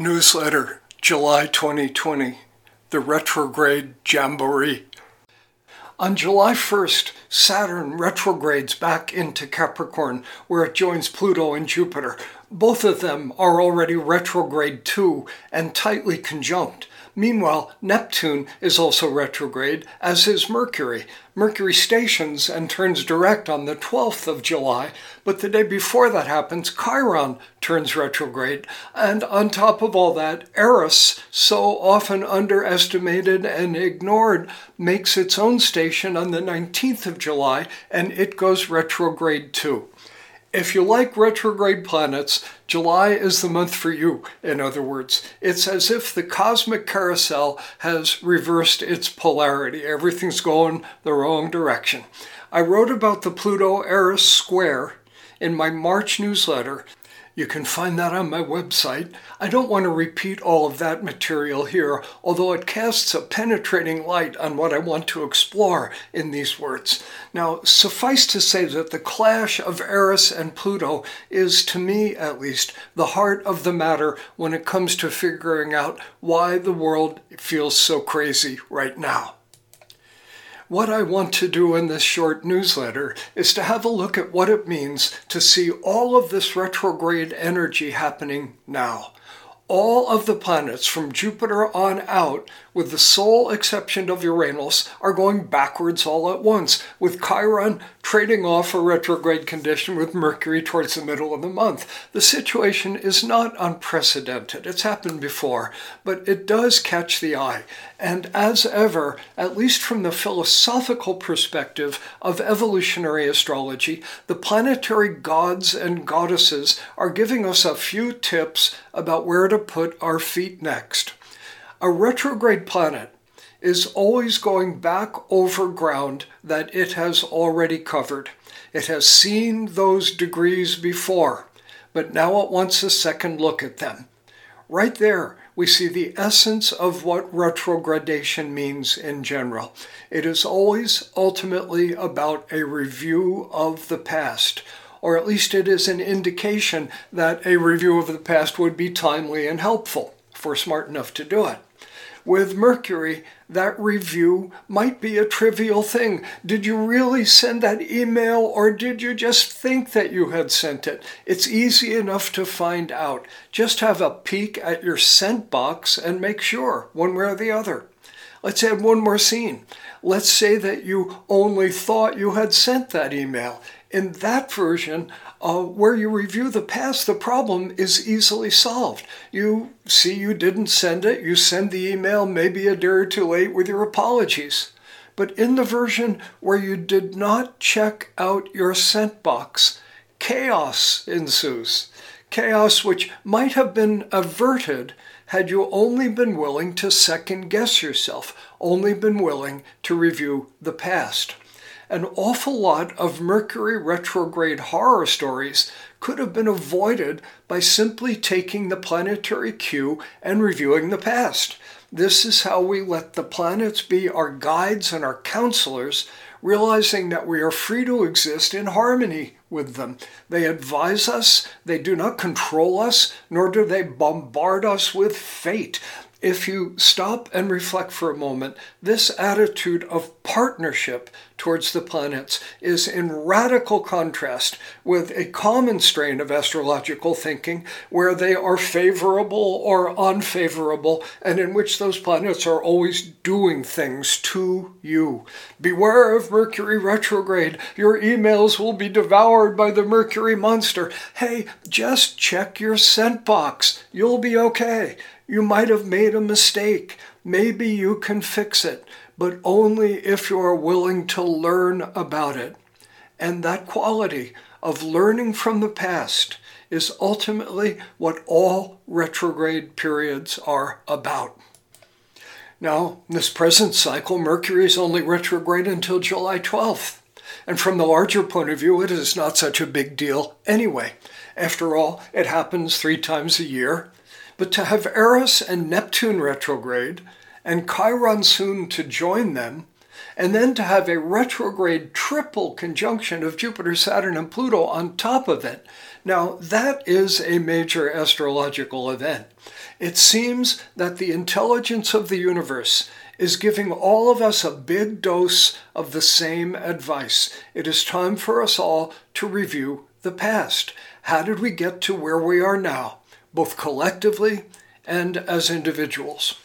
Newsletter, July 2020, the retrograde jamboree. On July 1st, Saturn retrogrades back into Capricorn, where it joins Pluto and Jupiter. Both of them are already retrograde too and tightly conjunct. Meanwhile, Neptune is also retrograde, as is Mercury. Mercury stations and turns direct on the 12th of July, but the day before that happens, Chiron turns retrograde. And on top of all that, Eris, so often underestimated and ignored, makes its own station on the 19th of July, and it goes retrograde too. If you like retrograde planets, July is the month for you, in other words. It's as if the cosmic carousel has reversed its polarity. Everything's going the wrong direction. I wrote about the Pluto Eris square in my March newsletter, you can find that on my website. I don't want to repeat all of that material here, although it casts a penetrating light on what I want to explore in these words. Now, suffice to say that the clash of Eris and Pluto is, to me at least, the heart of the matter when it comes to figuring out why the world feels so crazy right now. What I want to do in this short newsletter is to have a look at what it means to see all of this retrograde energy happening now. All of the planets from Jupiter on out with the sole exception of Uranus, are going backwards all at once, with Chiron trading off a retrograde condition with Mercury towards the middle of the month. The situation is not unprecedented. It's happened before, but it does catch the eye. And as ever, at least from the philosophical perspective of evolutionary astrology, the planetary gods and goddesses are giving us a few tips about where to put our feet next. A retrograde planet is always going back over ground that it has already covered. It has seen those degrees before, but now it wants a second look at them. Right there, we see the essence of what retrogradation means in general. It is always ultimately about a review of the past, or at least it is an indication that a review of the past would be timely and helpful for smart enough to do it. With Mercury, that review might be a trivial thing. Did you really send that email or did you just think that you had sent it? It's easy enough to find out. Just have a peek at your sent box and make sure, one way or the other. Let's add one more scene. Let's say that you only thought you had sent that email. In that version, uh, where you review the past, the problem is easily solved. You see you didn't send it, you send the email maybe a day or two late with your apologies. But in the version where you did not check out your sent box, chaos ensues. Chaos which might have been averted had you only been willing to second guess yourself, only been willing to review the past an awful lot of Mercury retrograde horror stories could have been avoided by simply taking the planetary cue and reviewing the past. This is how we let the planets be our guides and our counselors, realizing that we are free to exist in harmony with them. They advise us, they do not control us, nor do they bombard us with fate if you stop and reflect for a moment, this attitude of partnership towards the planets is in radical contrast with a common strain of astrological thinking where they are favorable or unfavorable, and in which those planets are always doing things to you. Beware of Mercury retrograde. Your emails will be devoured by the Mercury monster. Hey, just check your sent box. You'll be okay. You might have made a mistake. Maybe you can fix it, but only if you are willing to learn about it. And that quality of learning from the past is ultimately what all retrograde periods are about. Now, this present cycle, Mercury is only retrograde until July 12th. And from the larger point of view, it is not such a big deal anyway. After all, it happens three times a year, but to have Eris and Neptune retrograde and Chiron soon to join them and then to have a retrograde triple conjunction of Jupiter, Saturn, and Pluto on top of it. Now, that is a major astrological event. It seems that the intelligence of the universe is giving all of us a big dose of the same advice. It is time for us all to review the past. How did we get to where we are now, both collectively and as individuals?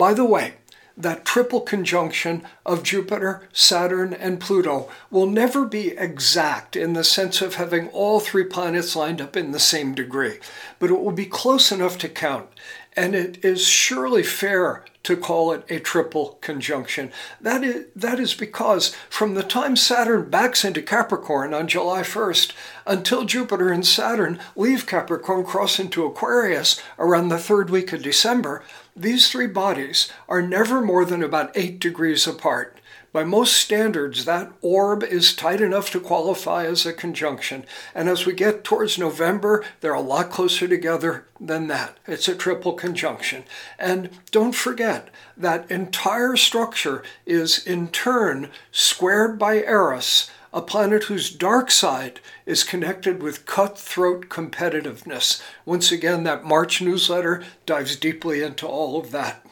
By the way, that triple conjunction of Jupiter, Saturn, and Pluto will never be exact in the sense of having all three planets lined up in the same degree, but it will be close enough to count. And it is surely fair to call it a triple conjunction. That is, that is because from the time Saturn backs into Capricorn on July 1st until Jupiter and Saturn leave Capricorn, cross into Aquarius around the third week of December, these three bodies are never more than about eight degrees apart. By most standards, that orb is tight enough to qualify as a conjunction. And as we get towards November, they're a lot closer together than that. It's a triple conjunction. And don't forget, that entire structure is in turn squared by Eris, a planet whose dark side is connected with cutthroat competitiveness. Once again, that March newsletter dives deeply into all of that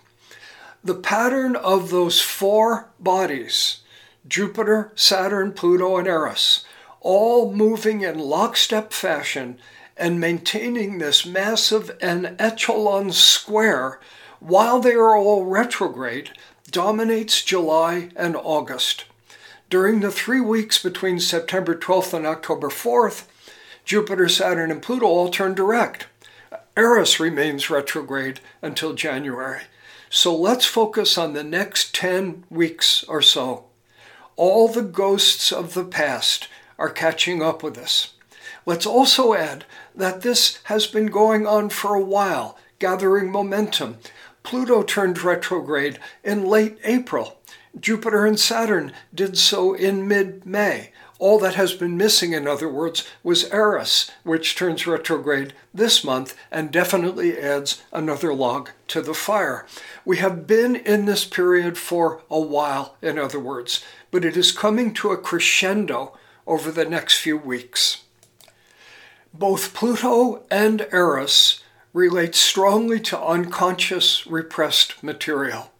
the pattern of those four bodies Jupiter, Saturn, Pluto, and Eris all moving in lockstep fashion and maintaining this massive and echelon square while they are all retrograde dominates July and August. During the three weeks between September 12th and October 4th, Jupiter, Saturn, and Pluto all turn direct. Eris remains retrograde until January. So let's focus on the next 10 weeks or so. All the ghosts of the past are catching up with us. Let's also add that this has been going on for a while, gathering momentum. Pluto turned retrograde in late April. Jupiter and Saturn did so in mid May. All that has been missing, in other words, was Eris, which turns retrograde this month and definitely adds another log to the fire. We have been in this period for a while, in other words, but it is coming to a crescendo over the next few weeks. Both Pluto and Eris relate strongly to unconscious repressed material.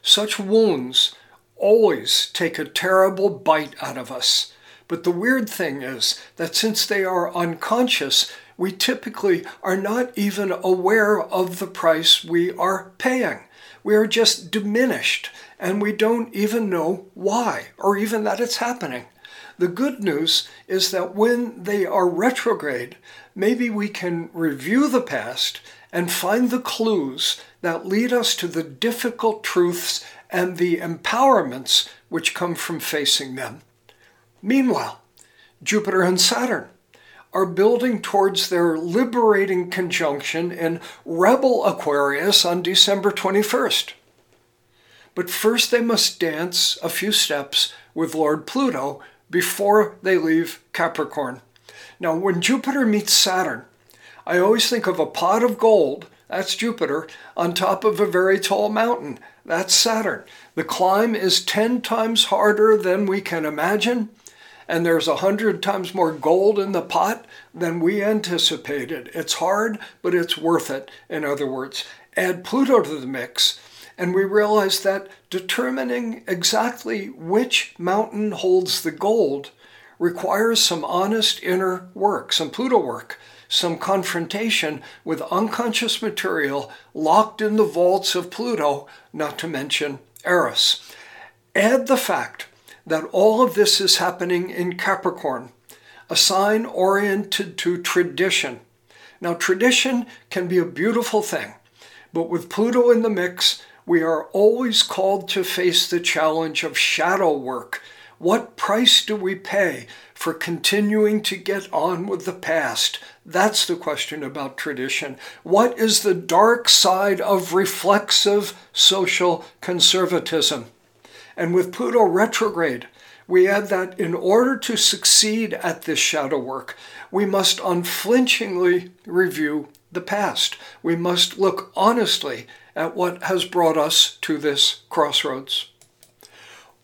Such wounds always take a terrible bite out of us but the weird thing is that since they are unconscious, we typically are not even aware of the price we are paying. We are just diminished and we don't even know why or even that it's happening. The good news is that when they are retrograde, maybe we can review the past and find the clues that lead us to the difficult truths and the empowerments which come from facing them. Meanwhile, Jupiter and Saturn are building towards their liberating conjunction in Rebel Aquarius on December 21st. But first, they must dance a few steps with Lord Pluto before they leave Capricorn. Now, when Jupiter meets Saturn, I always think of a pot of gold, that's Jupiter, on top of a very tall mountain, that's Saturn. The climb is 10 times harder than we can imagine, and there's a hundred times more gold in the pot than we anticipated. It's hard, but it's worth it, in other words. Add Pluto to the mix, and we realize that determining exactly which mountain holds the gold requires some honest inner work, some Pluto work, some confrontation with unconscious material locked in the vaults of Pluto, not to mention Eris. Add the fact that all of this is happening in Capricorn, a sign oriented to tradition. Now, tradition can be a beautiful thing, but with Pluto in the mix, we are always called to face the challenge of shadow work. What price do we pay for continuing to get on with the past? That's the question about tradition. What is the dark side of reflexive social conservatism? And with Pluto retrograde, we add that in order to succeed at this shadow work, we must unflinchingly review the past. We must look honestly at what has brought us to this crossroads.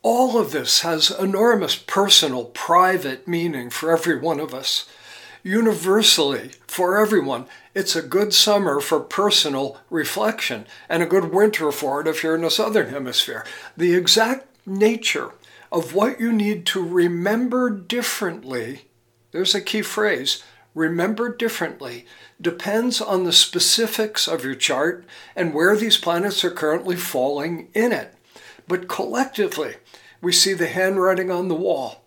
All of this has enormous personal, private meaning for every one of us. Universally, for everyone, it's a good summer for personal reflection and a good winter for it if you're in the southern hemisphere. The exact nature of what you need to remember differently, there's a key phrase, remember differently, depends on the specifics of your chart and where these planets are currently falling in it. But collectively, we see the handwriting on the wall.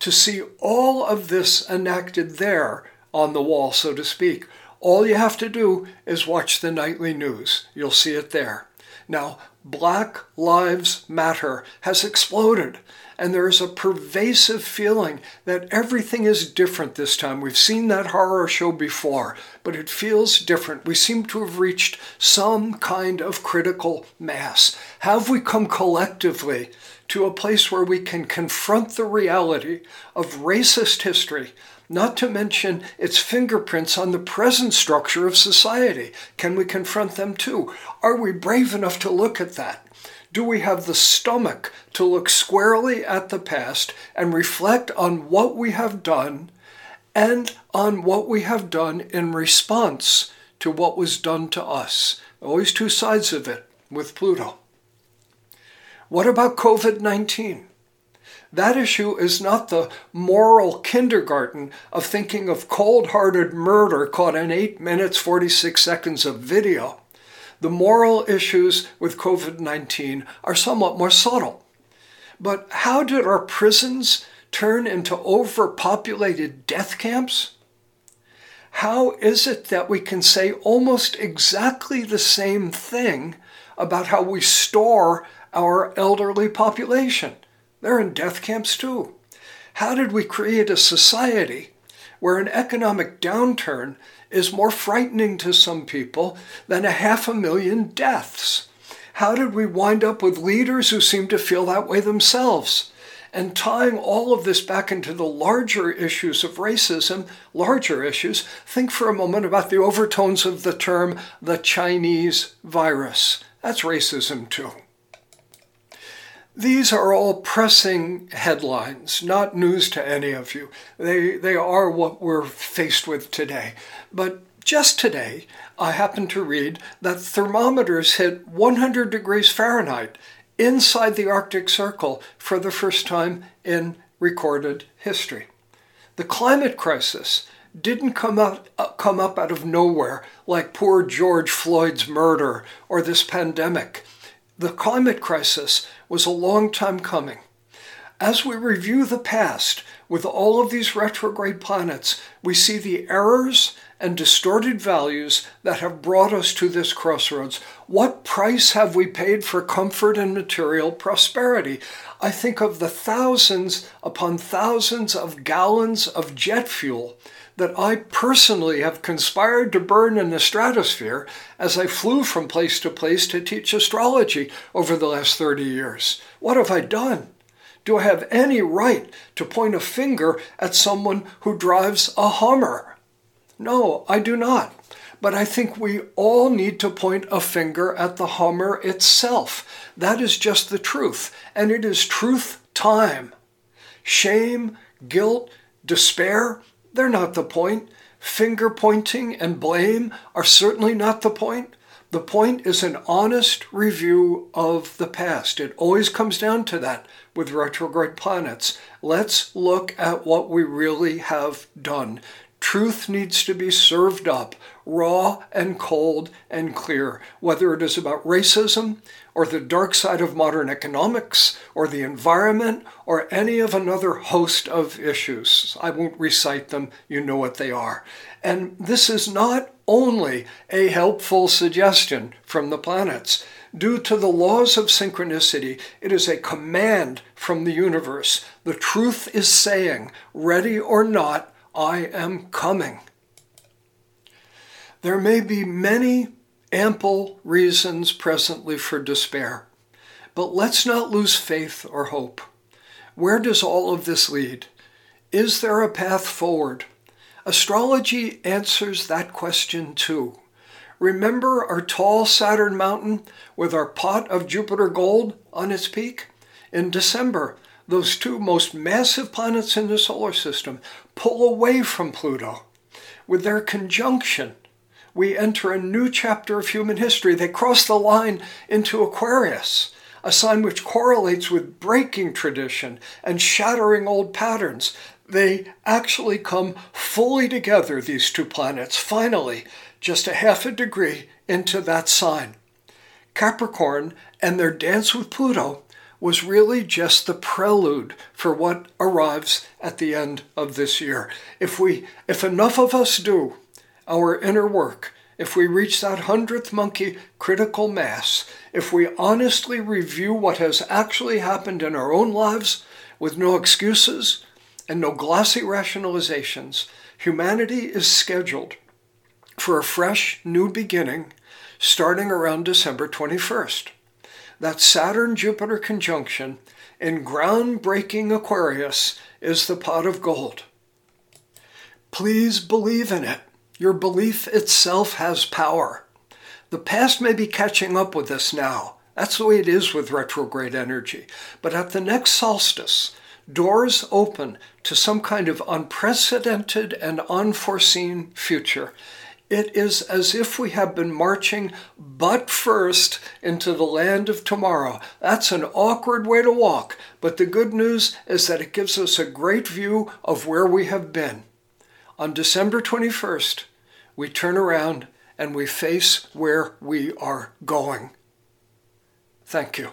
To see all of this enacted there on the wall, so to speak, all you have to do is watch the nightly news. You'll see it there. Now, Black Lives Matter has exploded, and there is a pervasive feeling that everything is different this time. We've seen that horror show before, but it feels different. We seem to have reached some kind of critical mass. Have we come collectively to a place where we can confront the reality of racist history, not to mention its fingerprints on the present structure of society. Can we confront them too? Are we brave enough to look at that? Do we have the stomach to look squarely at the past and reflect on what we have done and on what we have done in response to what was done to us? Always two sides of it with Pluto. What about COVID 19? That issue is not the moral kindergarten of thinking of cold hearted murder caught in 8 minutes 46 seconds of video. The moral issues with COVID 19 are somewhat more subtle. But how did our prisons turn into overpopulated death camps? How is it that we can say almost exactly the same thing about how we store our elderly population. They're in death camps too. How did we create a society where an economic downturn is more frightening to some people than a half a million deaths? How did we wind up with leaders who seem to feel that way themselves? And tying all of this back into the larger issues of racism, larger issues, think for a moment about the overtones of the term the Chinese virus. That's racism too. These are all pressing headlines, not news to any of you. They, they are what we're faced with today. But just today, I happened to read that thermometers hit 100 degrees Fahrenheit inside the Arctic Circle for the first time in recorded history. The climate crisis didn't come up, uh, come up out of nowhere like poor George Floyd's murder or this pandemic. The climate crisis was a long time coming. As we review the past with all of these retrograde planets, we see the errors and distorted values that have brought us to this crossroads. What price have we paid for comfort and material prosperity? I think of the thousands upon thousands of gallons of jet fuel that I personally have conspired to burn in the stratosphere as I flew from place to place to teach astrology over the last 30 years. What have I done? Do I have any right to point a finger at someone who drives a Hummer? No, I do not. But I think we all need to point a finger at the Hummer itself. That is just the truth. And it is truth time. Shame, guilt, despair, they're not the point. Finger pointing and blame are certainly not the point. The point is an honest review of the past. It always comes down to that with retrograde planets. Let's look at what we really have done. Truth needs to be served up, raw and cold and clear, whether it is about racism or the dark side of modern economics or the environment or any of another host of issues. I won't recite them, you know what they are. And this is not only a helpful suggestion from the planets. Due to the laws of synchronicity, it is a command from the universe. The truth is saying, ready or not, I am coming. There may be many ample reasons presently for despair, but let's not lose faith or hope. Where does all of this lead? Is there a path forward? Astrology answers that question too. Remember our tall Saturn mountain with our pot of Jupiter gold on its peak? In December, those two most massive planets in the solar system pull away from Pluto. With their conjunction, we enter a new chapter of human history. They cross the line into Aquarius, a sign which correlates with breaking tradition and shattering old patterns. They actually come fully together, these two planets, finally, just a half a degree into that sign. Capricorn and their dance with Pluto was really just the prelude for what arrives at the end of this year. If we if enough of us do our inner work, if we reach that hundredth monkey critical mass, if we honestly review what has actually happened in our own lives with no excuses and no glossy rationalizations, humanity is scheduled for a fresh new beginning starting around December 21st. That Saturn Jupiter conjunction in groundbreaking Aquarius is the pot of gold. Please believe in it. Your belief itself has power. The past may be catching up with us now. That's the way it is with retrograde energy. But at the next solstice, doors open to some kind of unprecedented and unforeseen future. It is as if we have been marching butt first into the land of tomorrow. That's an awkward way to walk, but the good news is that it gives us a great view of where we have been. On December 21st, we turn around and we face where we are going. Thank you.